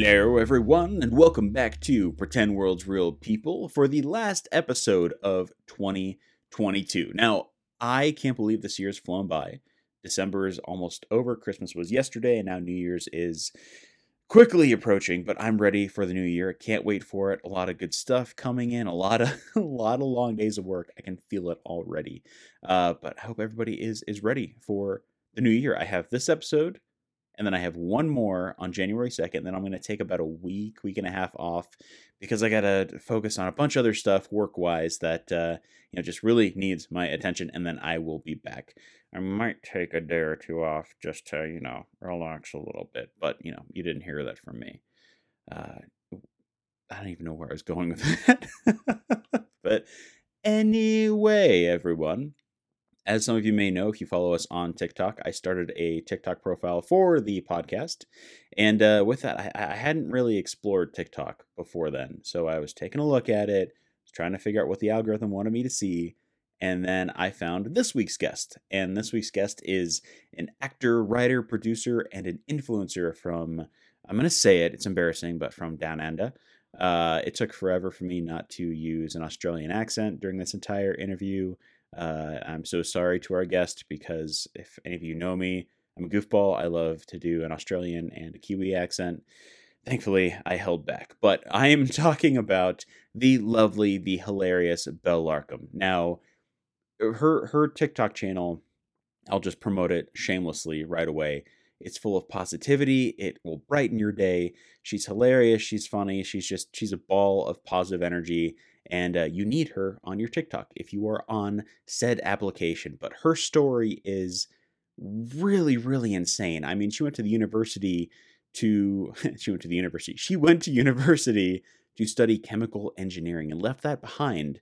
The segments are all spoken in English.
Hello, everyone, and welcome back to Pretend World's Real People for the last episode of 2022. Now, I can't believe this year's flown by. December is almost over, Christmas was yesterday, and now New Year's is quickly approaching, but I'm ready for the new year. Can't wait for it. A lot of good stuff coming in, a lot of a lot of long days of work. I can feel it already. Uh, but I hope everybody is is ready for the new year. I have this episode and then I have one more on January 2nd. Then I'm going to take about a week, week and a half off because I got to focus on a bunch of other stuff work wise that, uh, you know, just really needs my attention. And then I will be back. I might take a day or two off just to, you know, relax a little bit. But, you know, you didn't hear that from me. Uh, I don't even know where I was going with that. but anyway, everyone, as some of you may know, if you follow us on TikTok, I started a TikTok profile for the podcast. And uh, with that, I, I, hadn't really explored TikTok before then. So I was taking a look at it, trying to figure out what the algorithm wanted me to see. And then I found this week's guest. And this week's guest is an actor, writer, producer, and an influencer from, I'm going to say it, it's embarrassing, but from Down Under. Uh, it took forever for me not to use an Australian accent during this entire interview. Uh, I'm so sorry to our guest because if any of you know me, I'm a goofball. I love to do an Australian and a Kiwi accent. Thankfully, I held back. But I am talking about the lovely, the hilarious Belle Larkham. Now, her her TikTok channel, I'll just promote it shamelessly right away. It's full of positivity. It will brighten your day. She's hilarious. She's funny. She's just she's a ball of positive energy and uh, you need her on your TikTok if you are on said application. But her story is really, really insane. I mean, she went to the university to she went to the university. She went to university to study chemical engineering and left that behind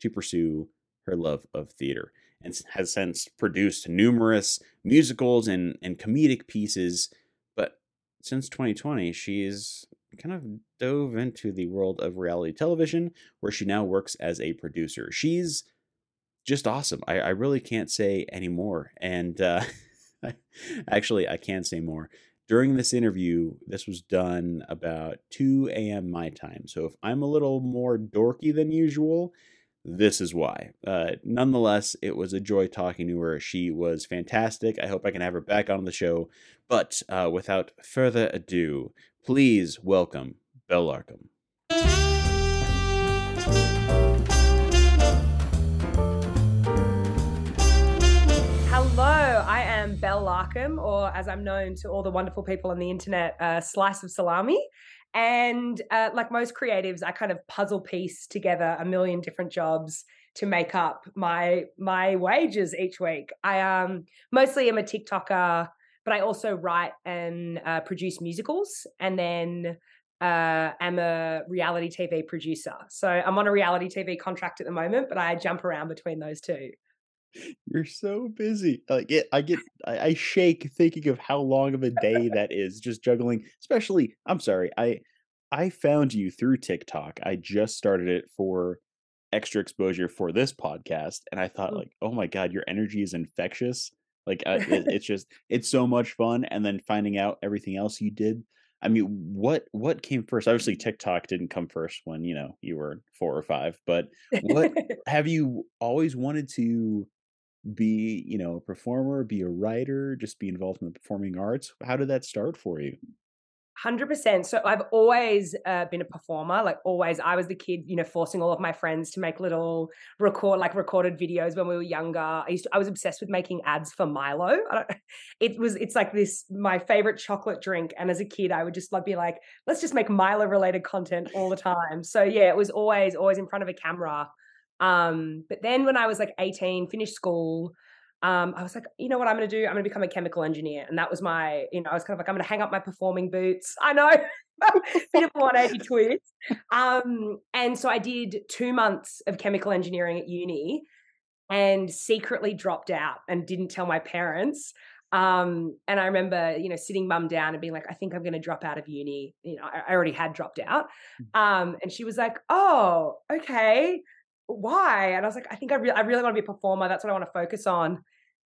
to pursue her love of theater and has since produced numerous musicals and, and comedic pieces. But since 2020, she's kind of dove into the world of reality television, where she now works as a producer. She's just awesome. I, I really can't say any more. And uh, actually, I can say more. During this interview, this was done about 2 a.m. my time. So if I'm a little more dorky than usual, this is why. Uh, nonetheless, it was a joy talking to her. She was fantastic. I hope I can have her back on the show. But uh, without further ado, Please welcome Belle Larkham. Hello, I am Belle Larkham, or as I'm known to all the wonderful people on the internet, uh, Slice of Salami. And uh, like most creatives, I kind of puzzle piece together a million different jobs to make up my my wages each week. I um mostly am a TikToker but I also write and uh, produce musicals, and then uh, am a reality TV producer. So I'm on a reality TV contract at the moment, but I jump around between those two. You're so busy. Like it, I get, I, I shake thinking of how long of a day that is. Just juggling, especially. I'm sorry, I, I found you through TikTok. I just started it for extra exposure for this podcast, and I thought, mm. like, oh my god, your energy is infectious. Like uh, it, it's just it's so much fun, and then finding out everything else you did. I mean, what what came first? Obviously, TikTok didn't come first when you know you were four or five. But what have you always wanted to be? You know, a performer, be a writer, just be involved in the performing arts. How did that start for you? Hundred percent. So I've always uh, been a performer. Like always, I was the kid, you know, forcing all of my friends to make little record, like recorded videos when we were younger. I used to, I was obsessed with making ads for Milo. it was, it's like this my favorite chocolate drink. And as a kid, I would just like be like, let's just make Milo related content all the time. So yeah, it was always, always in front of a camera. Um, but then when I was like eighteen, finished school um, I was like, you know what I'm going to do? I'm going to become a chemical engineer. And that was my, you know, I was kind of like, I'm going to hang up my performing boots. I know, bit of a 180 twist. Um, and so I did two months of chemical engineering at uni and secretly dropped out and didn't tell my parents. Um, and I remember, you know, sitting mum down and being like, I think I'm going to drop out of uni. You know, I, I already had dropped out. Mm. Um, and she was like, oh, okay why? And I was like, I think I, re- I really want to be a performer. That's what I want to focus on.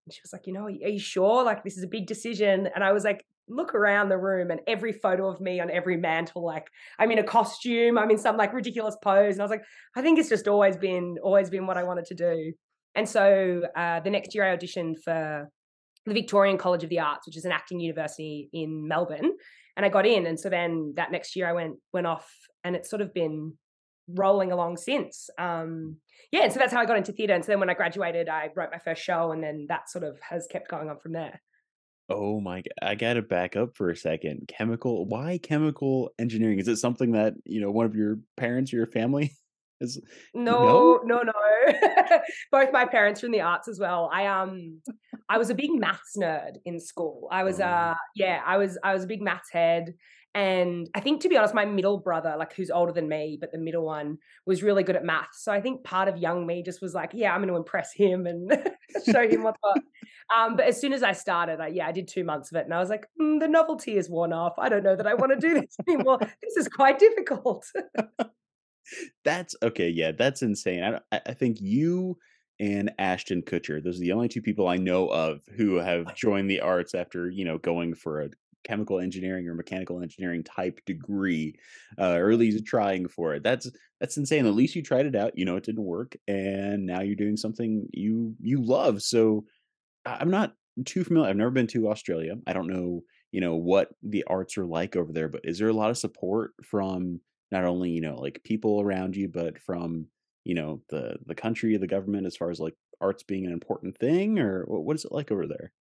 And she was like, you know, are you sure? Like, this is a big decision. And I was like, look around the room and every photo of me on every mantle, like I'm in a costume, I'm in some like ridiculous pose. And I was like, I think it's just always been, always been what I wanted to do. And so uh, the next year I auditioned for the Victorian College of the Arts, which is an acting university in Melbourne. And I got in. And so then that next year I went went off and it's sort of been rolling along since. Um, yeah, and so that's how I got into theatre. And so then when I graduated, I wrote my first show, and then that sort of has kept going on from there. Oh my I gotta back up for a second. Chemical why chemical engineering? Is it something that, you know, one of your parents or your family is No, no? no, no. Both my parents are in the arts as well. I um I was a big maths nerd in school. I was uh Oh, yeah, I was I was a big maths head. And I think to be honest, my middle brother, like who's older than me, but the middle one was really good at math. So I think part of young me just was like, yeah, I'm going to impress him and show him what's what. Um, but as soon as I started, I, yeah, I did two months of it, and I was like, mm, the novelty is worn off. I don't know that I want to do this anymore. This is quite difficult. that's okay, yeah, that's insane. I don't I think you and Ashton Kutcher, those are the only 2 people I know of who have joined the arts after, you know, going for a chemical engineering or mechanical engineering type degree, uh, or at least trying for it. That's that's insane. At least you tried it out, you know it didn't work, and now you're doing something you you love. So I'm not too familiar. I've never been to Australia. I don't know, you know, what the arts are like over there, but is there a lot of support from not only, you know, like people around you, but from, you know, the the country, the government as far as like arts being an important thing or what is it like over there?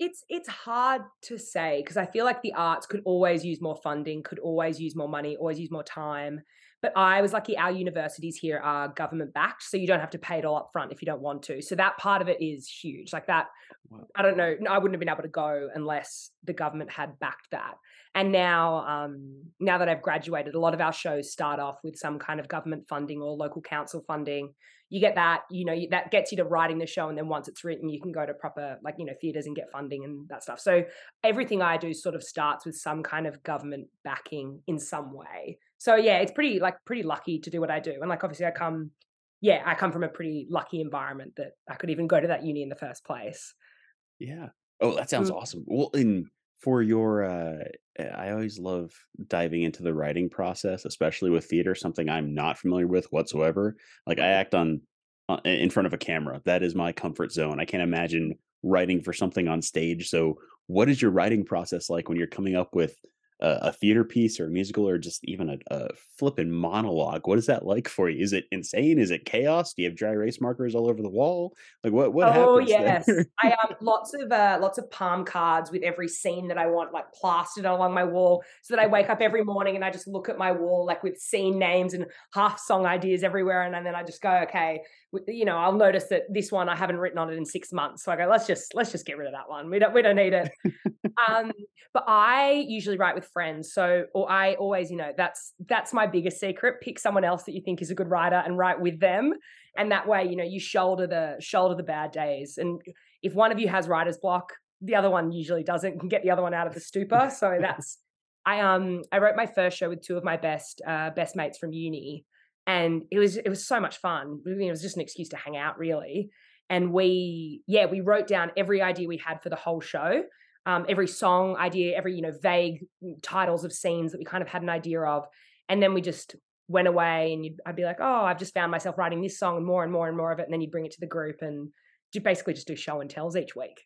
It's it's hard to say because I feel like the arts could always use more funding, could always use more money, always use more time. But I was lucky our universities here are government backed, so you don't have to pay it all up front if you don't want to. So that part of it is huge. Like that. I don't know. I wouldn't have been able to go unless the government had backed that. And now, um, now that I've graduated, a lot of our shows start off with some kind of government funding or local council funding. You get that, you know, that gets you to writing the show, and then once it's written, you can go to proper, like you know, theaters and get funding and that stuff. So everything I do sort of starts with some kind of government backing in some way. So yeah, it's pretty like pretty lucky to do what I do. And like obviously, I come, yeah, I come from a pretty lucky environment that I could even go to that uni in the first place. Yeah. Oh, that sounds Mm. awesome. Well, and for your, uh, uh, I always love diving into the writing process, especially with theater, something I'm not familiar with whatsoever. Like I act on uh, in front of a camera. That is my comfort zone. I can't imagine writing for something on stage. So, what is your writing process like when you're coming up with a, a theater piece or a musical or just even a, a flippin' monologue? What is that like for you? Is it insane? Is it chaos? Do you have dry erase markers all over the wall? Like what what Oh yes? I um lots of uh, lots of palm cards with every scene that I want like plastered along my wall, so that I wake up every morning and I just look at my wall like with scene names and half song ideas everywhere, and, and then I just go, okay, you know, I'll notice that this one I haven't written on it in six months, so I go, let's just let's just get rid of that one. We don't we don't need it. Um, but I usually write with friends, so or I always, you know, that's that's my biggest secret. Pick someone else that you think is a good writer and write with them, and that way, you know, you shoulder the shoulder the bad days. And if one of you has writer's block, the other one usually doesn't. Can get the other one out of the stupor. So that's I um I wrote my first show with two of my best uh, best mates from uni, and it was it was so much fun. I mean, it was just an excuse to hang out, really. And we yeah we wrote down every idea we had for the whole show um, every song idea, every you know vague titles of scenes that we kind of had an idea of, and then we just went away, and you'd, I'd be like, oh, I've just found myself writing this song and more and more and more of it, and then you'd bring it to the group and basically just do show and tells each week.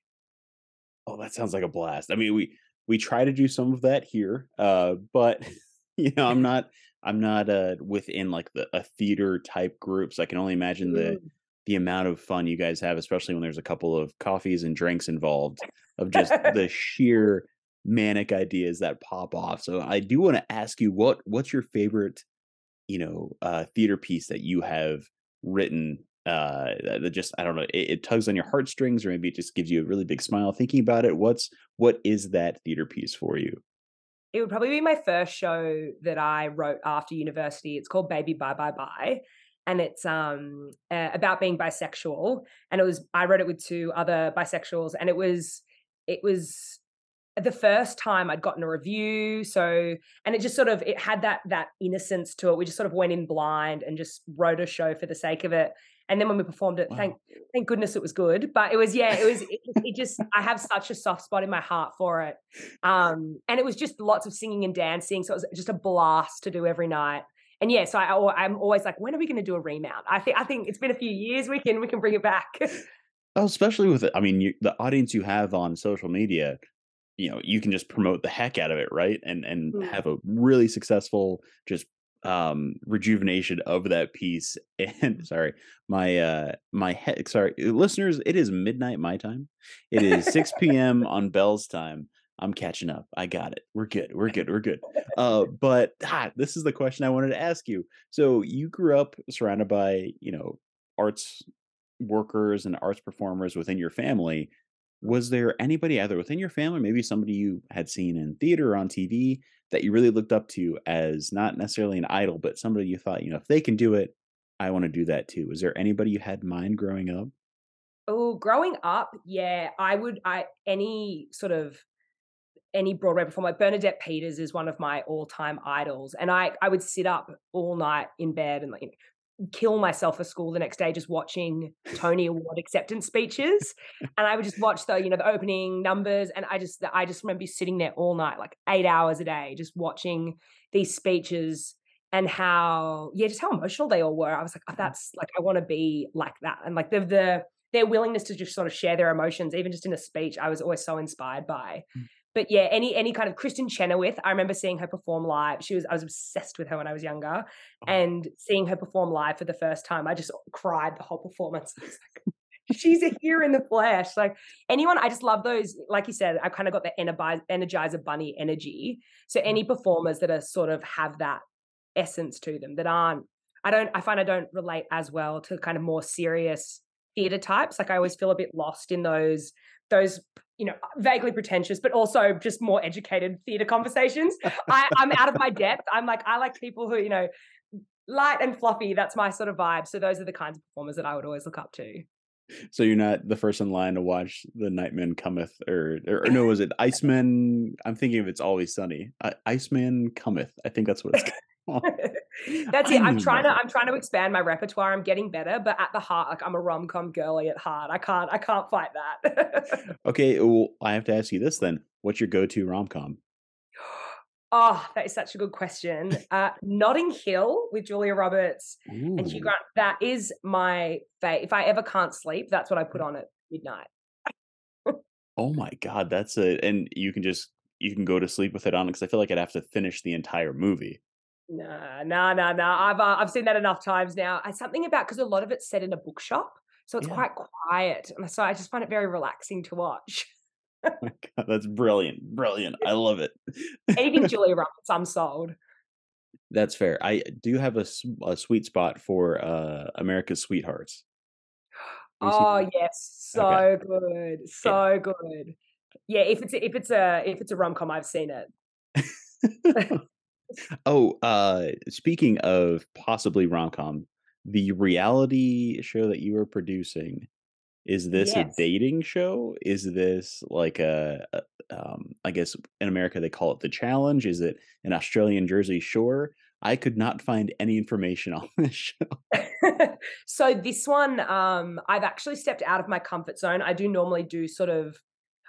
Oh, that sounds like a blast. I mean, we we try to do some of that here, uh, but you know, I'm not I'm not uh within like the a theater type groups. I can only imagine Mm. the amount of fun you guys have, especially when there's a couple of coffees and drinks involved, of just the sheer manic ideas that pop off. So I do want to ask you what what's your favorite, you know, uh theater piece that you have written uh that that just I don't know, it, it tugs on your heartstrings or maybe it just gives you a really big smile thinking about it. What's what is that theater piece for you? It would probably be my first show that I wrote after university. It's called Baby Bye Bye Bye. And it's um uh, about being bisexual. And it was I read it with two other bisexuals and it was it was the first time I'd gotten a review. So and it just sort of it had that that innocence to it. We just sort of went in blind and just wrote a show for the sake of it. And then when we performed it, Wow. thank thank goodness it was good. But it was yeah, it was it, it just I have such a soft spot in my heart for it. Um, and it was just lots of singing and dancing, so it was just a blast to do every night. And yeah, so I I'm always like, when are we going to do a remount? I think I think it's been a few years. We can we can bring it back. Oh, especially with it. I mean, you, the audience you have on social media, you know, you can just promote the heck out of it, right? And and Mm. have a really successful just um rejuvenation of that piece. And sorry, my uh my head sorry, listeners, it is midnight my time. It is 6 p.m. on Belle's time. I'm catching up. I got it. We're good. We're good. We're good. Uh, but ah, this is the question I wanted to ask you. So you grew up surrounded by, you know, arts workers and arts performers within your family. Was there anybody either within your family, maybe somebody you had seen in theater or on TV that you really looked up to as not necessarily an idol, but somebody you thought, you know, if they can do it, I want to do that too. Was there anybody you had in mind growing up? Oh, growing up, yeah, I would I any sort of any Broadway performer, Bernadette Peters is one of my all-time idols. And I I would sit up all night in bed and like kill myself for school the next day just watching Tony Award acceptance speeches. And I would just watch the, you know, the opening numbers. And I just I just remember sitting there all night, like eight hours a day, just watching these speeches and how, yeah, just how emotional they all were. I was like, oh, that's like I want to be like that. And like the the their willingness to just sort of share their emotions, even just in a speech, I was always so inspired by. Mm. But yeah, any any kind of Kristin Chenoweth, I remember seeing her perform live. She was I was obsessed with her when I was younger, Oh. and seeing her perform live for the first time, I just cried the whole performance. Like, She's a here in the flesh. Like anyone, I just love those. Like you said, I kind of got the energizer bunny energy. So mm. any performers that are sort of have that essence to them that aren't, I don't, I find I don't relate as well to kind of more serious theater types. Like I always feel a bit lost in those, those, you know, vaguely pretentious, but also just more educated theater conversations. I, I'm out of my depth. I'm like, I like people who, you know, light and fluffy. That's my sort of vibe. So those are the kinds of performers that I would always look up to. So you're not the first in line to watch the Nightman Cometh, or or, or no, was it Iceman? I'm thinking of It's Always Sunny. I, Iceman Cometh. I think that's what it's called. That's it. I'm trying to. I'm trying to expand my repertoire. I'm getting better, but at the heart, like I'm a rom com girly at heart. I can't I can't fight that. Okay, well, I have to ask you this then. What's your go-to rom-com? oh, that is such a good question. Uh, Notting Hill with Julia Roberts and Hugh Ooh. Grant. That is my fave. If I ever can't sleep, that's what I put on at midnight. Oh my God, that's a and you can just you can go to sleep with it on because I feel like I'd have to finish the entire movie. Nah, nah, nah, nah. I've uh, I've seen that enough times now. It's something about because a lot of it's set in a bookshop, so it's Yeah. quite quiet, and so I just find it very relaxing to watch. Oh my God, that's brilliant, brilliant. I love it. Anything Julia Roberts, I'm sold. That's fair. I do have a, a sweet spot for uh America's Sweethearts. Have you seen Oh yes, Okay. so good, so good. Yeah, if it's if it's a if it's a rom com, I've seen it. oh, uh speaking of possibly rom-com, the reality show that you are producing, is this a dating show? Is this like a, a um I guess in America they call it the challenge? Is it an Australian Jersey Shore? I could not find any information on this show. so this one, um, I've actually stepped out of my comfort zone. I do normally do sort of,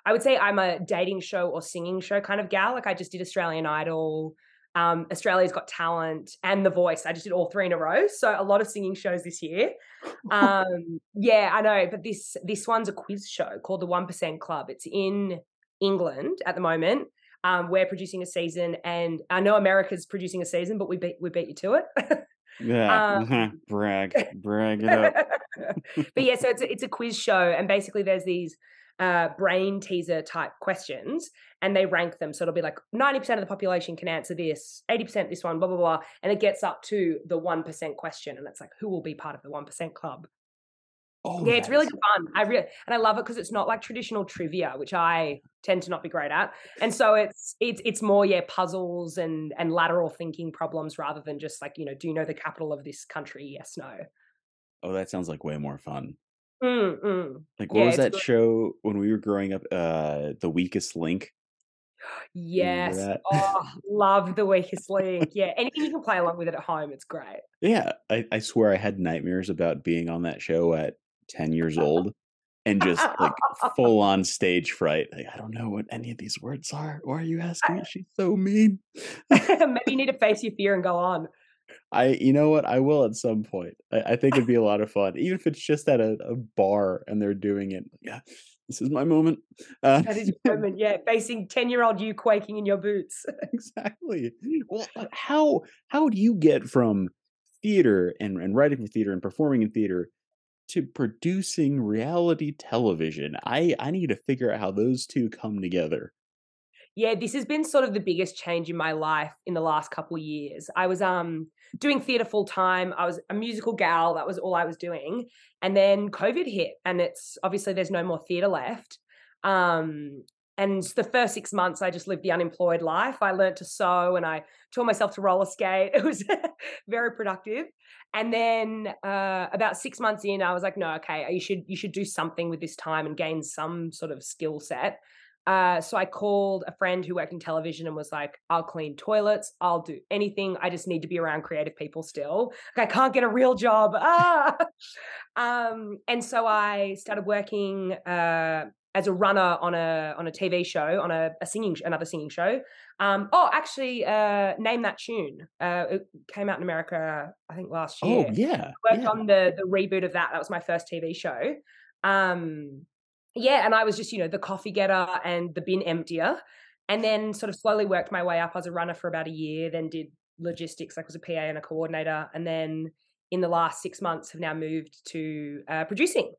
I would say I'm a dating show or singing show kind of gal. Like I just did Australian Idol, um, Australia's Got Talent, and The Voice. I just did all three in a row. So a lot of singing shows this year. Um, yeah, I know, but this this one's a quiz show called the One Percent Club. It's in England at the moment. Um, we're producing a season, and I know America's producing a season, but we beat we beat you to it. Yeah, Um, brag, brag it up. but yeah, so it's a, it's a quiz show, and basically there's these uh, brain teaser type questions, and they rank them. So it'll be like ninety percent of the population can answer this, eighty percent this one, blah blah blah, and it gets up to the one percent question, and it's like who will be part of the one percent club? Oh, yeah, it's really good fun. I really and I love it because it's not like traditional trivia, which I tend to not be great at. And so it's it's it's more yeah puzzles and and lateral thinking problems rather than just like you know do you know the capital of this country? Yes, no. Oh, that sounds like way more fun. Mm, mm. Like what Yeah, was that good. show when we were growing up? Uh The Weakest Link. Yes. Oh, love the weakest link. Yeah. Anything you can play along with it at home, it's great. Yeah. I, I swear I had nightmares about being on that show at 10 years old and just like full on stage fright. Like, I don't know what any of these words are. Why are you asking me? She's so mean. Maybe you need to face your fear and go on. I, you know what? I will at some point. I, I think it'd be a lot of fun, even if it's just at a, a bar and they're doing it. Yeah, this is my moment. Uh, that is your moment. Yeah, facing ten-year-old you quaking in your boots. exactly. Well, how how do you get from theater and, and writing for theater and performing in theater to producing reality television? I I need to figure out how those two come together yeah, this has been sort of the biggest change in my life in the last couple years. I was um doing theater full time. I was a musical gal. That was all I was doing. And then COVID hit, and it's obviously there's no more theater left. Um, and the first six months, I just lived the unemployed life. I learned to sew, and I taught myself to roller skate. It was very productive. And then uh, about six months in, I was like, no, okay, you should you should do something with this time and gain some sort of skill set. Uh, so I called a friend who worked in television and was like, I'll clean toilets, I'll do anything. I just need to be around creative people still. Like, I can't get a real job. Ah! um, and so I started working uh, as a runner on a on a TV show, on a, a singing another singing show. Um, oh, actually, uh, name that tune. Uh, it came out in America, I think last oh, year. Oh yeah, I worked yeah. on the the reboot of that. That was my first TV show. Um, yeah, and I was just, you know, the coffee getter and the bin emptier. And then sort of slowly worked my way up as a runner for about a year, then did logistics, like was a PA and a coordinator. And then in the last six months have now moved to uh, producing.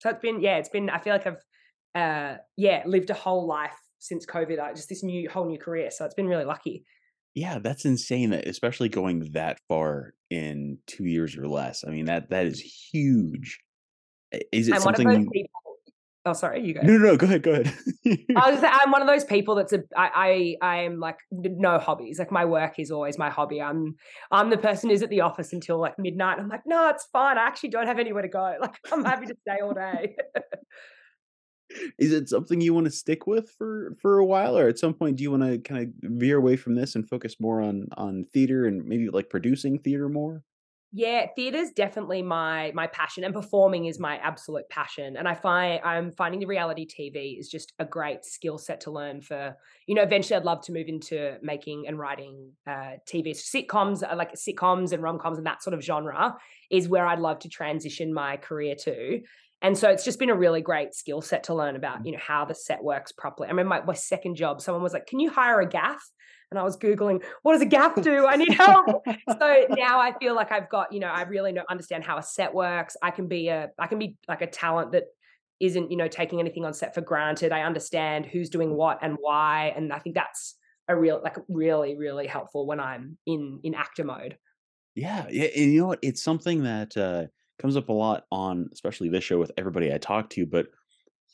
So it's been, yeah, it's been, I feel like I've, uh, yeah, lived a whole life since COVID, just this new, whole new career. So it's been really lucky. Yeah, that's insane. That especially going that far in two years or less. I mean that that is huge. Is it I'm something? One of those people Oh, sorry, you go. No, no, no go ahead, go ahead. I was, I'm one of those people that's a, I, I, I am like no hobbies. Like my work is always my hobby. I'm, I'm the person who's at the office until like midnight. I'm like, no, it's fine. I actually don't have anywhere to go. Like I'm happy to stay all day. is it something you want to stick with for for a while or at some point do you want to kind of veer away from this and focus more on on theater and maybe like producing theater more yeah, theater's definitely my my passion and performing is my absolute passion. And I find I'm finding the reality TV is just a great skill set to learn for, you know, eventually I'd love to move into making and writing uh TV sitcoms, uh, like sitcoms and rom-coms and that sort of genre is where I'd love to transition my career to. And so it's just been a really great skill set to learn about, you know, how the set works properly. I mean, my, my second job, someone was like, Can you hire a gaff? And I was Googling, what does a gaff do? I need help. so now I feel like I've got, you know, I really know, understand how a set works. I can be a, I can be like a talent that isn't, you know, taking anything on set for granted. I understand who's doing what and why. And I think that's a real, like really, really helpful when I'm in, in actor mode. Yeah. Yeah. And you know what? It's something that uh, comes up a lot on, especially this show with everybody I talk to, but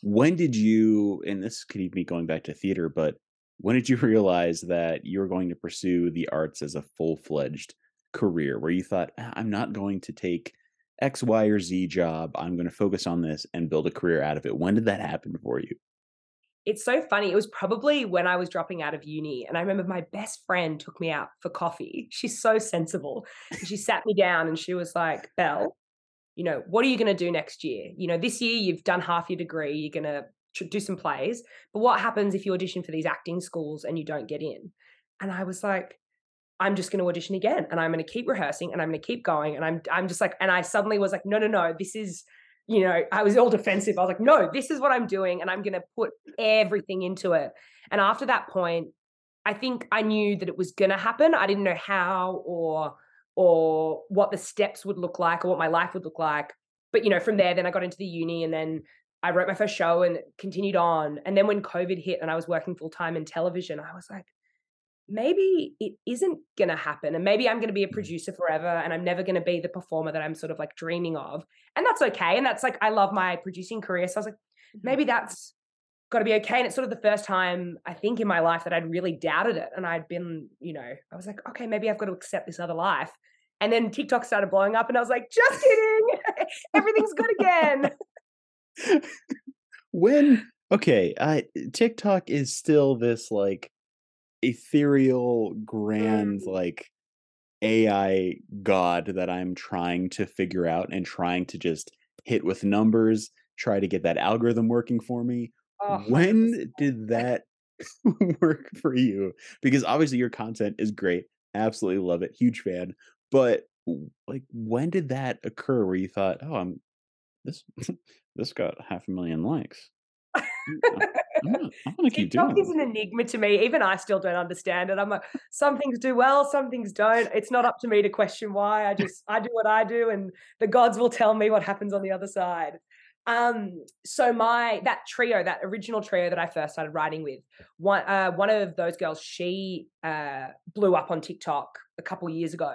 when did you and this could even be going back to theater but when did you realize that you were going to pursue the arts as a full-fledged career where you thought ah, i'm not going to take x y or z job i'm going to focus on this and build a career out of it when did that happen for you? It's so funny it was probably when i was dropping out of uni and i remember my best friend took me out for coffee she's so sensible she sat me down and she was like belle you know what are you going to do next year? You know this year you've done half your degree you're going to do some plays. But what happens if you audition for these acting schools and you don't get in? And I was like, I'm just going to audition again and I'm going to keep rehearsing and I'm going to keep going. And I'm, I'm just like, and I suddenly was like, no, no, no, this is, you know, I was all defensive. I was like, no, this is what I'm doing and I'm going to put everything into it. And after that point, I think I knew that it was going to happen. I didn't know how or, or what the steps would look like or what my life would look like. But, you know, from there, then I got into the uni and then I wrote my first show and continued on. And then when COVID hit and I was working full time in television, I was like, maybe it isn't going to happen. And maybe I'm going to be a mm. producer forever and I'm never going to be the performer that I'm sort of like dreaming of. And that's okay. And that's like, I love my producing career. So I was like, mm-hmm. maybe that's got to be okay. And it's sort of the first time I think in my life that I'd really doubted it. And I'd been, you know, I was like, okay, maybe I've got to accept this other life. And then TikTok started blowing up and I was like, just kidding. Everything's good again. When Okay, I TikTok is still this like ethereal, grand, Mm. like AI god that I'm trying to figure out and trying to just hit with numbers, try to get that algorithm working for me. Oh, When did that work for you? Because obviously your content is great. Absolutely love it. Huge fan. But like when did that occur where you thought, "Oh, I'm this this got half a million likes. Uh, I'm gonna I'm gonna TikTok is an enigma to me. Even I still don't understand it. I'm like, some things do well, some things don't. It's not up to me to question why. I just I do what I do, and the gods will tell me what happens on the other side. Um, so my that trio, that original trio that I first started writing with, one uh, one of those girls, she uh, blew up on TikTok a couple years ago.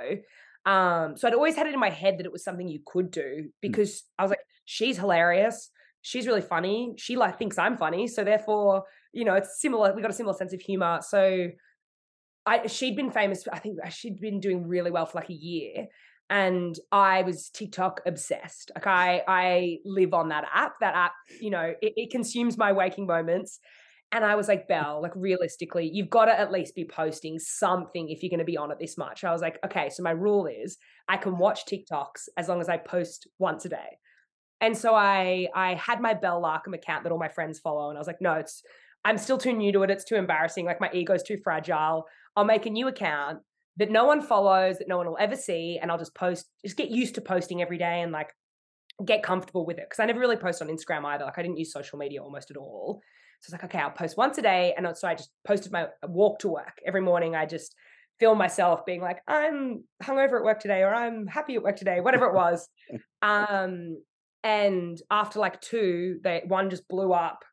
Um, so I'd always had it in my head that it was something you could do Mm, because I was like, she's hilarious she's really funny. She like thinks I'm funny, so therefore, you know, it's similar. We got a similar sense of humor. So I she'd been famous. I think uh, she'd been doing really well for like a year, and I was TikTok obsessed. Like I I live on that app. That app, you know, it, it consumes my waking moments. And I was like, mm. Belle, like realistically, you've got to at least be posting something if you're going to be on it this much. I was like, okay, so my rule is I can mm. watch TikToks as long as I post once a day. And so I I had my Belle Larkham account that all my friends follow, and I was like, no, it's I'm still too new to it. It's too embarrassing. Like my ego's too fragile. I'll make a new account that no one follows, that no one will ever see, and I'll just post, just get used to posting every day and like get comfortable with it. Because I never really post on Instagram either. Like I didn't use social media almost at all. So it's like, okay, I'll post once a day. And so I just posted my walk to work every morning. I just film myself being like, I'm hungover at work today, or I'm happy at work today, whatever it was. Um, and after like two, they one just blew up.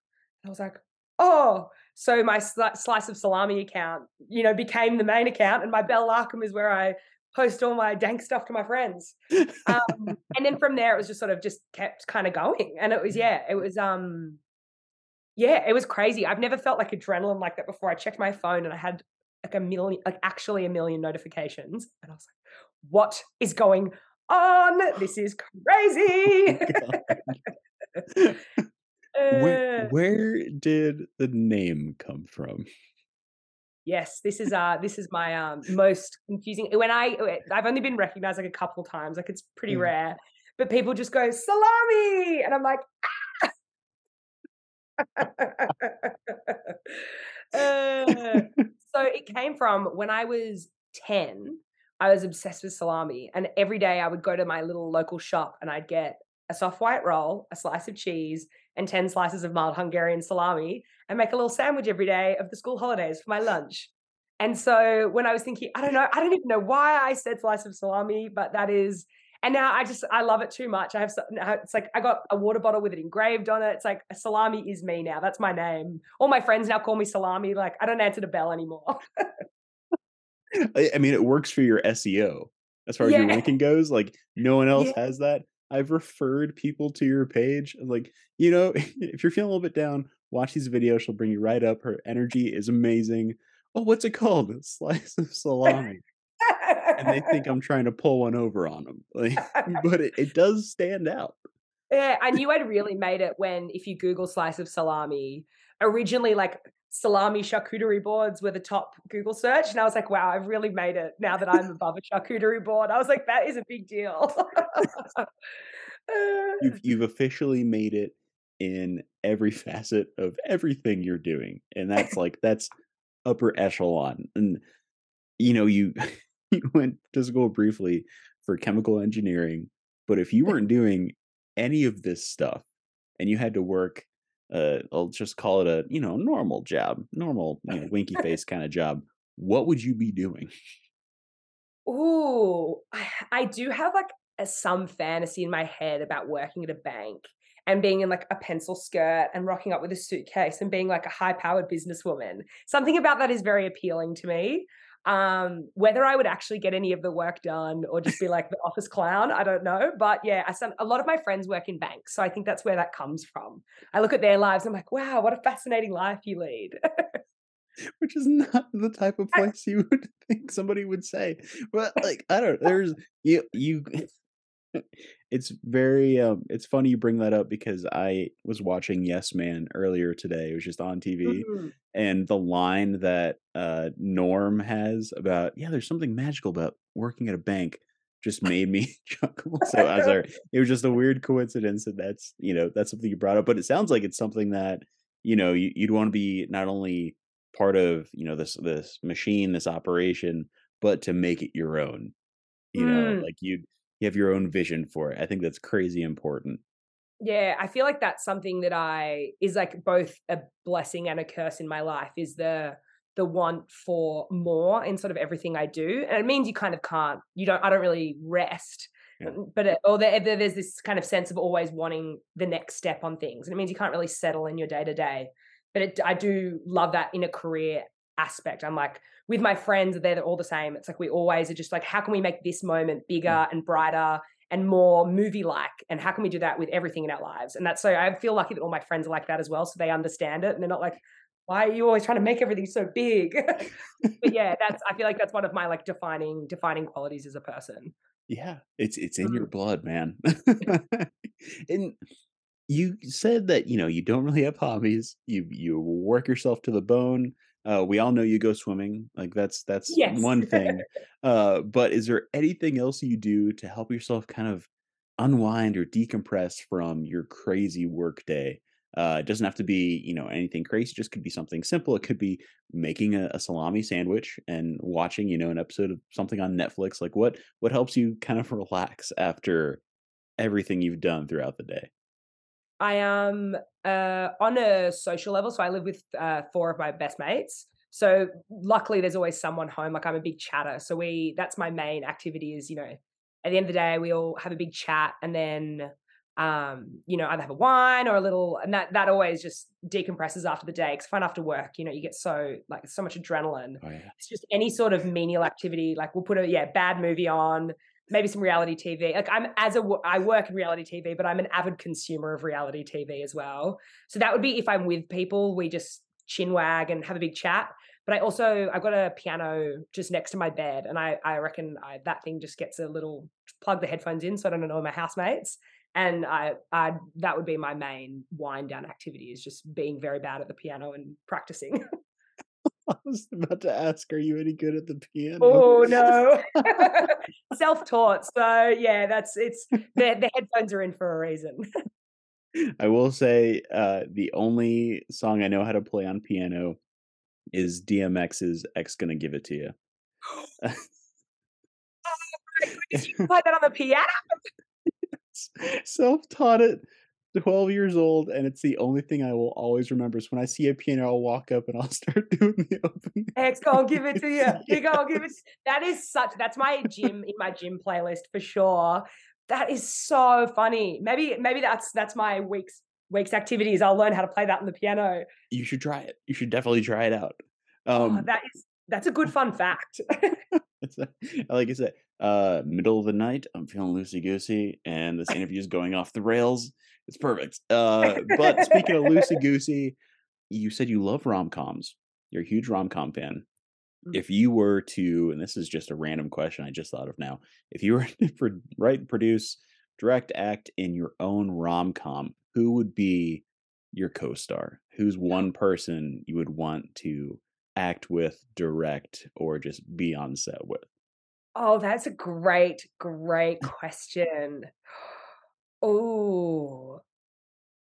I was like, oh, so my sli- slice of salami account, you know, became the main account, and my Belle Larkham is where I post all my dank stuff to my friends. Um, and then from there, it was just sort of just kept kind of going, and it was yeah, it was um, yeah, it was crazy. I've never felt like adrenaline like that before. I checked my phone and I had like a million, like actually a million notifications, and I was like, what is going on? This is crazy. God. Where Uh, where did the name come from? yes, this is uh this is my um most confusing. When I I've only been recognized like a couple times, like it's pretty Yeah. rare, but people just go salami, and I'm like. Uh, so it came from when I was 10, I was obsessed with salami. And every day I would go to my little local shop and I'd get a soft white roll, a slice of cheese, and 10 slices of mild Hungarian salami and make a little sandwich every day of the school holidays for my lunch. And so when I was thinking, I don't know, I don't even know why I said slice of salami, but that is, and now I just, I love it too much. I have, it's like, I got a water bottle with it engraved on it. It's like, salami is me now. That's my name. All my friends now call me salami. Like, I don't answer the bell anymore. I, mean, it works for your SEO as far as your ranking goes. Like no one else Yeah. has that. I've referred people to your page. and, Like you know, if you're feeling a little bit down, watch these videos. She'll bring you right up. Her energy is amazing. Oh, what's it called? A slice of salami. And they think I'm trying to pull one over on them. Like, but it, it does stand out. Yeah, I knew I'd really made it when if you Google slice of salami, originally like salami charcuterie boards were the top Google search. And I was like, wow, I've really made it now that I'm above a charcuterie board. I was like, that is a big deal. You've you've officially made it in every facet of everything you're doing, and that's like that's upper echelon. And you know, you you went to school briefly for chemical engineering, but if you weren't doing any of this stuff and you had to work, uh, I'll just call it a you know normal job, normal you know winky face kind of job, what would you be doing? Oh, I, I do have like a, some fantasy in my head about working at a bank and being in like a pencil skirt and rocking up with a suitcase and being like a high powered businesswoman. Something about that is very appealing to me. Um, whether I would actually get any of the work done or just be like the office clown, I don't know. But yeah, I, some, a lot of my friends work in banks. So I think that's where that comes from. I look at their lives, I'm like, wow, what a fascinating life you lead. Which is not the type of place you would think somebody would say. But like I don't there's you you It's very, um it's funny you bring that up because I was watching Yes Man earlier today, it was just on TV, Mhm. and the line that, uh, Norm has about, "Yeah, there's something magical about working at a bank," just made me chuckle, so as our it was just a weird coincidence that that's, you know, that's something you brought up, but it sounds like it's something that, you know, you you'd wanna be not only part of, you know, this this machine, this operation, but to make it your own, you know, Mm. like, you you have your own vision for it, I think that's crazy important. Yeah, I feel like that's something that I is, like, both a blessing and a curse in my life, is the the want for more in sort of everything I do, and it means you kind of can't you don't I don't really rest, Yeah. mm, but, uh or there there's this kind of sense of always wanting the next step on things, and it means you can't really settle in your day to day, but it I do love that in a career aspect, I'm like with my friends, they're all the same, it's like we always are just like, "How can we make this moment Mm. bigger and brighter and more movie-like, and how can we do that with everything in our lives?" And that's so I feel lucky that all my friends are like that as well, so they understand it, and they're not like, "Why are you always trying to make everything so big?" But yeah, that's I feel like that's one of my, like, defining defining qualities as a person. Yeah, it's it's in your Mhm. blood, man. And you said that, you know, you don't really have hobbies, you you work yourself to the bone, uh, we all know you go swimming, like, that's that's Yes. one thing, uh, but is there anything else you do to help yourself kind of unwind or decompress from your crazy workday? Uh, it doesn't have to be, you know, anything crazy, just could be something simple, it could be making a a salami sandwich and watching, you know, an episode of something on Netflix, like, what what helps you kind of relax after everything you've done throughout the day? I am, uh, on a social level, so I live with, uh, 4 of my best mates, so luckily, there's always someone home, like, I'm a big chatter, so we that's my main activity is, you know, at the end of the day, we all have a big chat and then, um, you know, either have a wine or a little and that that always just decompresses after the day, 'cause I find after work, you know, you get so like, so much adrenaline. Oh, yeah. It's just any sort of menial activity, like, we'll put a yeah, bad movie on, maybe some reality TV, like, I'm as a I work in reality TV, but I'm an avid consumer of reality TV as well, so that would be if I'm with people, we just chin wag and have a big chat, but I also I've got a piano just next to my bed, and I I reckon I that thing just gets a little plug the headphones in so I don't annoy my housemates, and I I'd that would be my main wind down activity is just being very bad at the piano and practicing. I was about to ask, are you any good at the piano? Oh, no. Self-taught, so yeah, that's it's the the headphones are in for a reason. I will say, uh, the only song I know how to play on piano is DMX's "X Gonna Give It to Ya." Oh my goodness, you can play that on the piano? Self-taught it, 12 years old, and it's the only thing I will always remember, is when I see a piano, I'll walk up and I'll start doing the opening. "X gon' give it to he Yeah. gon' give it" that is such that's my gym in my gym playlist for sure. That is so funny. Maybe maybe that's that's my week's week's activities, I'll learn how to play that on the piano. You should try it, you should definitely try it out. Oh, Um that is that's a good fun fact. Like I said, uh, middle of the night, I'm feeling loosey-goosey, and this interview is going off the rails, it's perfect. Uh, but speaking of loosey-goosey, you said you love rom-coms, you're a huge rom-com fan. Mm. If you were to and this is just a random question I just thought of now, if you were to pro write, produce, direct, act in your own rom-com, who would be your co-star? Who's one person you would want to act with, direct, or just be on set with? Oh, that's a great, great question. Ooh.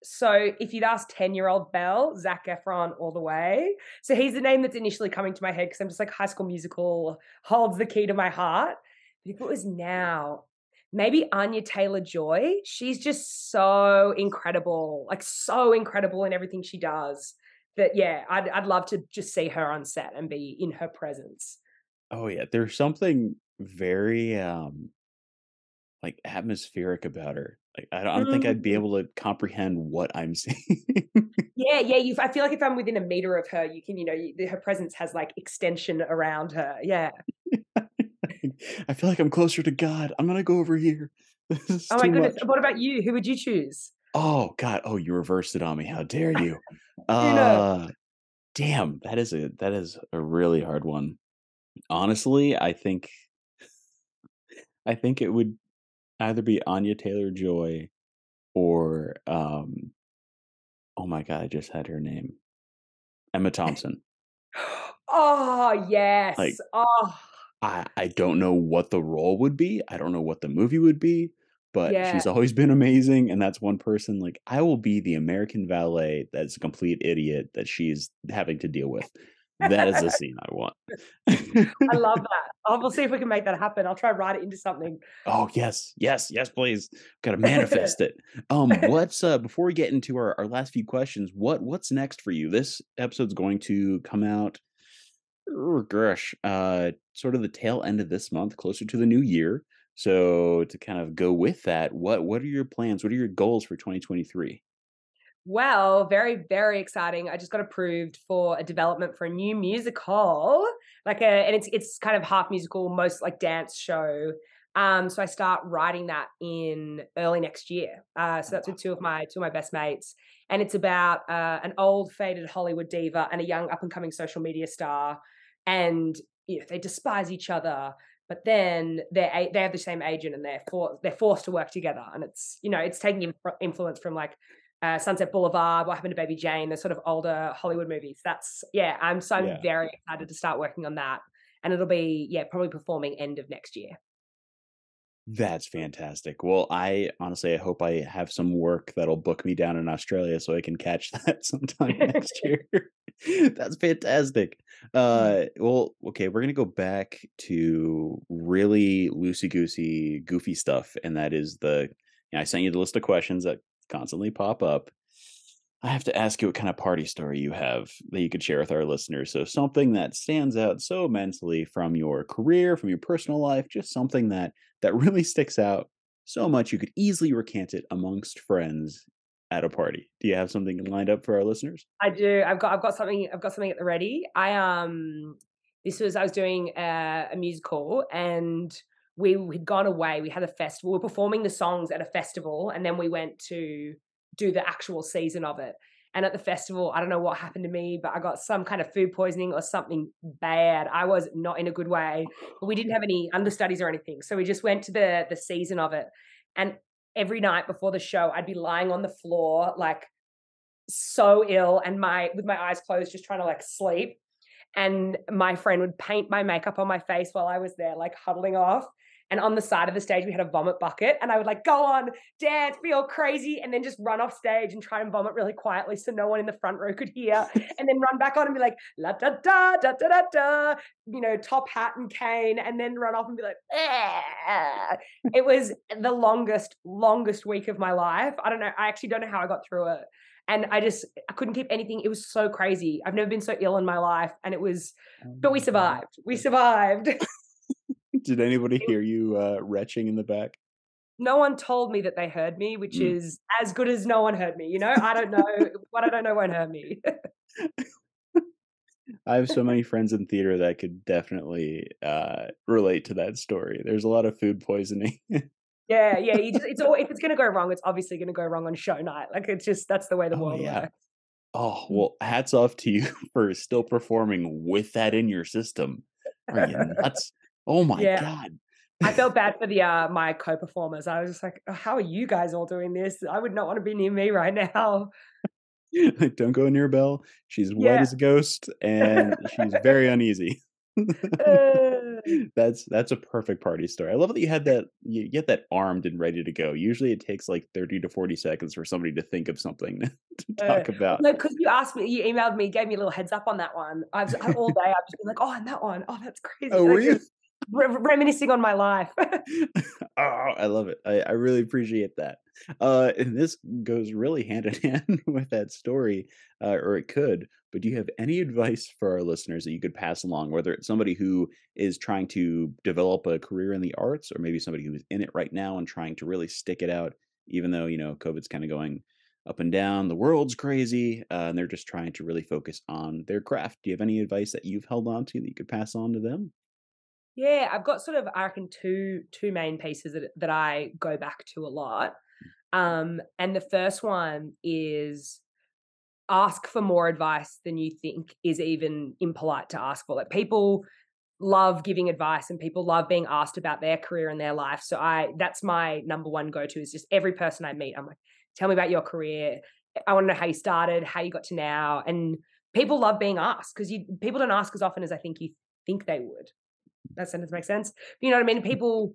So, if you'd asked ten-year-old Belle, Zac Efron all the way. So, he's the name that's initially coming to my head because I'm just like High School Musical holds the key to my heart. But if it was now, maybe Anya Taylor-Joy? She's just so incredible, like, so incredible in everything she does that, yeah, I'd I'd love to just see her on set and be in her presence. Oh, yeah, there's something very, um like, atmospheric about her. Like, I don't I don't think I'd be Mhm. able to comprehend what I'm seeing. Yeah, yeah, you've I feel like if I'm within a meter of her, you can, you know, you her presence has, like, extension around her, yeah. I feel like I'm closer to God, I'm gonna go over here. Oh my goodness, much. what about you? Who would you choose? Oh, god, oh, you reversed it on me, how dare you? Uh, damn, that is a that is a really hard one. Honestly, I think I think it would either be Anya Taylor-Joy or, um oh my god, I just had her name. Emma eh Thompson. Oh, yes, Like. Oh, I I don't know what the role would be, I don't know what the movie would be, but yeah. she's always been amazing, and that's one person, like, I will be the American valet that's a complete idiot that she's having to deal with. That is the scene I want. I love that. We'll see if we can make that happen. I'll try write it into something. Oh, yes, yes, yes, please. Gotta manifest it. Um, what's, uh before we get into our our last few questions, what what's next for you? This episode's going to come out Oh gosh, uh, sort of the tail end of this month, closer to the new year. So to kind of go with that, what what are your plans? What are your goals for 2023? Well, very, very exciting. I just got approved for a development for a new musical, like a, and it's it's kind of half musical, most like dance show. Um, so I start writing that in early next year. Uh, so that's with two of my two of my best mates, and it's about uh, an old faded Hollywood diva and a young up and coming social media star, and you know they despise each other. But then they're they have the same agent and they're for, they're forced to work together, and it's you know it's taking influence from like uh, Sunset Boulevard, What Happened to Baby Jane, the sort of older Hollywood movies. That's yeah, I'm so I'm Yeah. very excited to start working on that, and it'll be yeah probably performing end of next year. That's fantastic. Well, I honestly, I hope I have some work that'll book me down in Australia so I can catch that sometime next year. That's fantastic. Mm. Uh, well, okay, we're gonna go back to really loosey goosey, goofy stuff, and that is the. You know, I sent you the list of questions that constantly pop up. I have to ask you what kind of party story you have that you could share with our listeners. So something that stands out so immensely from your career, from your personal life, just something that that really sticks out so much you could easily recant it amongst friends at a party. Do you have something lined up for our listeners? I do. I've got I've got something I've got something at the ready. I um this was I was doing a, a musical and we had gone away. We had a festival. We were performing the songs at a festival and then we went to do the actual season of it. And at the festival, I don't know what happened to me, but I got some kind of food poisoning or something bad. I was not in a good way, but we didn't have any understudies or anything. So we just went to the the season of it. And every night before the show, I'd be lying on the floor like so ill and my with my eyes closed just trying to like sleep and my friend would paint my makeup on my face while I was there like huddling off and on the side of the stage we had a vomit bucket and I would like go on dance be all crazy and then just run off stage and try and vomit really quietly so no one in the front row could hear and then run back on and be like la da da da da da da you know top hat and cane and then run off and be like "Ah." it was the longest longest week of my life I don't know I actually don't know how I got through it and I just I couldn't keep anything. It was so crazy. I've never been so ill in my life, and it was, Oh but we god. survived. We survived. Did anybody hear you uh retching in the back? no one told me that they heard me, which Mm. is as good as no one heard me. You know, I don't know what I don't know won't hurt me. I have so many friends in theater that could definitely uh relate to that story. There's a lot of food poisoning. yeah, yeah. You just it's all if it's gonna go wrong, it's obviously gonna go wrong on show night. Like it's just that's the way the Oh world yeah. works. Oh, Mm. well, hats off to you for still performing with that in your system. Are you nuts? Oh my yeah, God. I felt bad for the uh my co-performers. I was just like, "Oh, how are you guys all doing this? I would not want to be near me right now. Don't go near Belle. She's white as a ghost and she's very uneasy. Uh, That's that's a perfect party story. I love that you had that you get that armed and ready to go. Usually it takes like 30 to 40 seconds for somebody to think of something to Uh, talk about. no, because you asked me, you emailed me, gave me a little heads up on that one. I've all day I've just been like, oh, and that one, oh, that's crazy. Oh, were you? Re- reminiscing on my life. Oh, I love it. I, I really appreciate that. Uh, and this goes really hand in hand with that story, uh, or it could. But do you have any advice for our listeners that you could pass along, whether it's somebody who is trying to develop a career in the arts, or maybe somebody who's in it right now and trying to really stick it out, even though, you know, COVID's kind of going up and down, the world's crazy, uh, and they're just trying to really focus on their craft. Do you have any advice that you've held on to that you could pass on to them? Yeah, I've got sort of, I reckon, two two main pieces that that I go back to a lot. Um, and the first one is ask for more advice than you think is even impolite to ask for. Like people love giving advice and people love being asked about their career and their life. So I that's my number one go-to is just every person I meet, I'm like, tell me about your career. I want to know how you started, how you got to now. And people love being asked because you people don't ask as often as I think you think they would. That sentence makes sense. You know what I mean? People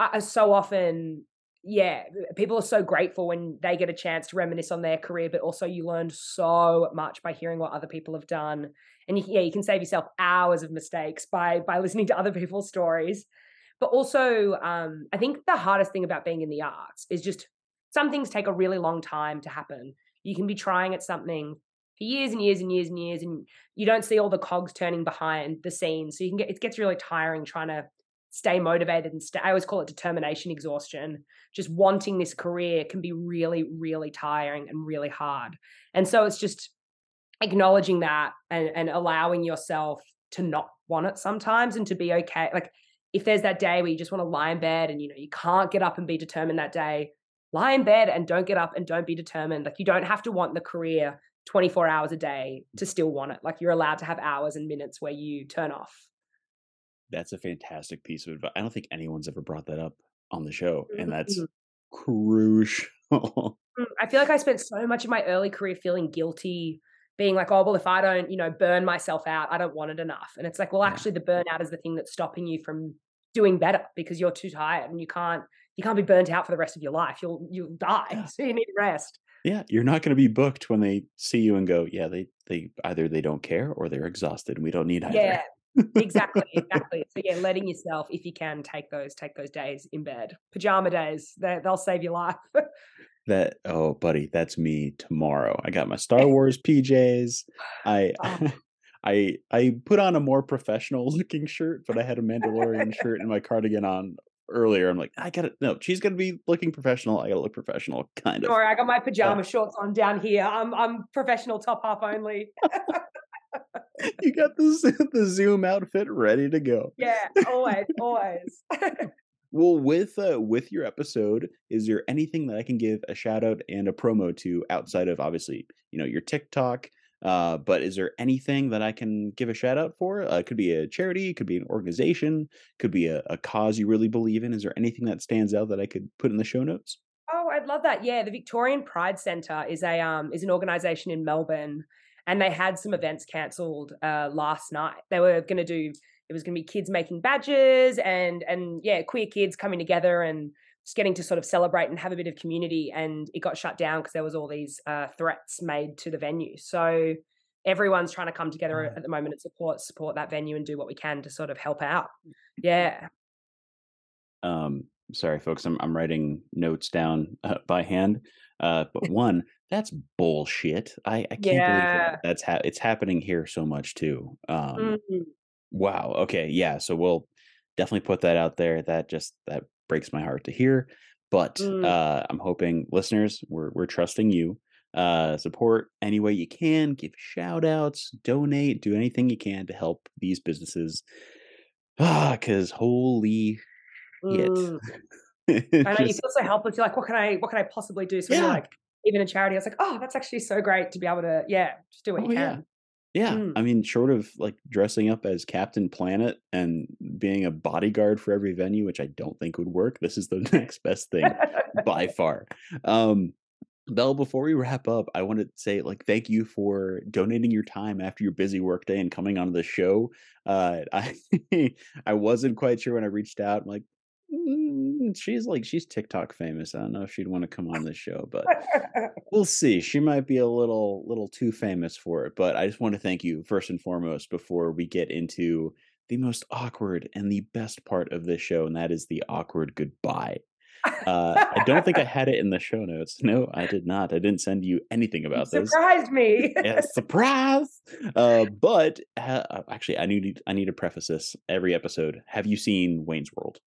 are so often yeah, people are so grateful when they get a chance to reminisce on their career, but also you learned so much by hearing what other people have done. And you, yeah, you can save yourself hours of mistakes by by listening to other people's stories. But also, um, I think the hardest thing about being in the arts is just some things take a really long time to happen. You can be trying at something for years and years and years and years, and you don't see all the cogs turning behind the scenes. So you can get it gets really tiring trying to stay motivated and stay. I always call it determination exhaustion. Just wanting this career can be really, really tiring and really hard. And so it's just acknowledging that and, and allowing yourself to not want it sometimes and to be okay. Like if there's that day where you just want to lie in bed and you know you can't get up and be determined that day, lie in bed and don't get up and don't be determined. Like you don't have to want the career 24 hours a day to still want it. Like you're allowed to have hours and minutes where you turn off. That's a fantastic piece of advice. I don't think anyone's ever brought that up on the show, and that's mm-hmm. crucial. Mm, I feel like I spent so much of my early career feeling guilty, being like, oh, well, if I don't, you know, burn myself out, I don't want it enough. And it's like, well, actually, the burnout is the thing that's stopping you from doing better because you're too tired and you can't you can't be burnt out for the rest of your life. You'll you'll die. Yeah. So you need rest. Yeah, you're not going to be booked when they see you and go, yeah, they they either they don't care or they're exhausted and we don't need either. Yeah, exactly, exactly. So yeah, letting yourself, if you can, take those take those days in bed, pajama days. They they'll save your life. that oh, buddy, that's me tomorrow. I got my Star Wars PJs. I. Oh. I I put on a more professional looking shirt, but I had a Mandalorian shirt and my cardigan on earlier. I'm like, I gotta no, she's gonna be looking professional. I gotta look professional, kind of. Sorry, I got my pajama uh, shorts on down here. I'm I'm professional top half only. you got the the Zoom outfit ready to go. Yeah, always, always. well, with uh, with your episode, is there anything that I can give a shout out and a promo to outside of obviously, you know, your TikTok? Uh, but is there anything that I can give a shout out for? Uh, it could be a charity, it could be an organization, could be a, a cause you really believe in. Is there anything that stands out that I could put in the show notes? Oh, I'd love that. Yeah, the Victorian Pride Centre is a um is an organisation in Melbourne and they had some events cancelled uh, last night. They were going to do it was going to be kids making badges and and yeah, queer kids coming together and just getting to sort of celebrate and have a bit of community. And it got shut down because there was all these uh, threats made to the venue. So everyone's trying to come together at the moment and support support that venue and do what we can to sort of help out. Yeah. Um, sorry, folks. I'm I'm writing notes down uh, by hand. Uh, but one, that's bullshit. I, I can't yeah. believe that. that's ha- it's happening here so much too. Um, mm-hmm. Wow. Okay. Yeah. So we'll definitely put that out there. That just that breaks my heart to hear. But mm. uh, I'm hoping listeners, we're we're trusting you. Uh, support any way you can. Give shout outs, donate, do anything you can to help these businesses. Ah, because holy mm. shit. I know you feel so helpless. You're like, what can I, what can I possibly do? So yeah. like, even a charity, I was like, oh, that's actually so great to be able to, yeah, just do what oh, you can. Yeah. Mm. I mean, short of like dressing up as Captain Planet and being a bodyguard for every venue, which I don't think would work, this is the next best thing by far. Um, Belle, before we wrap up, I want to say like thank you for donating your time after your busy workday and coming on the show. Uh, I I wasn't quite sure when I reached out. I'm like, she's like she's TikTok famous. I don't know if she'd want to come on this show, but we'll see. She might be a little little too famous for it. But I just want to thank you first and foremost before we get into the most awkward and the best part of this show, and that is the awkward goodbye. Uh, I don't think I had it in the show notes. No, I did not. I didn't send you anything about you this. Surprised me. yeah, surprise. Uh, but uh, actually, I need I need to preface this every episode. Have you seen Wayne's World?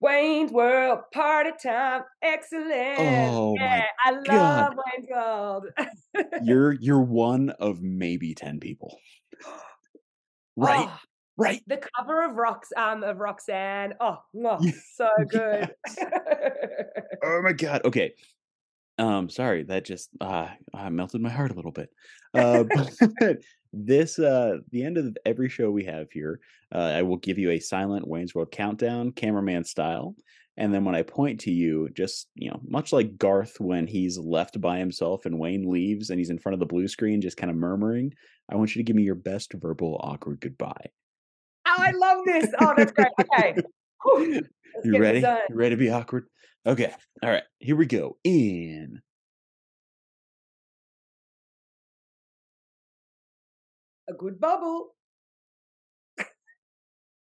Wayne's World party time, excellent. Oh yeah, I love God. Wayne's World. you're you're one of maybe ten people, right? Oh, right. The cover of Rox um of Roxanne. Oh, oh so good. oh my God. Okay. Um, sorry, that just uh, uh melted my heart a little bit. Uh, but this uh the end of every show we have here, uh, I will give you a silent Wayne's World countdown, cameraman style. And then when I point to you, just you know, much like Garth when he's left by himself and Wayne leaves and he's in front of the blue screen, just kind of murmuring, I want you to give me your best verbal awkward goodbye. Oh, I love this. Oh, that's great. Okay. Whew. You ready? You ready to be awkward? Okay. All right. Here we go. In A good bubble.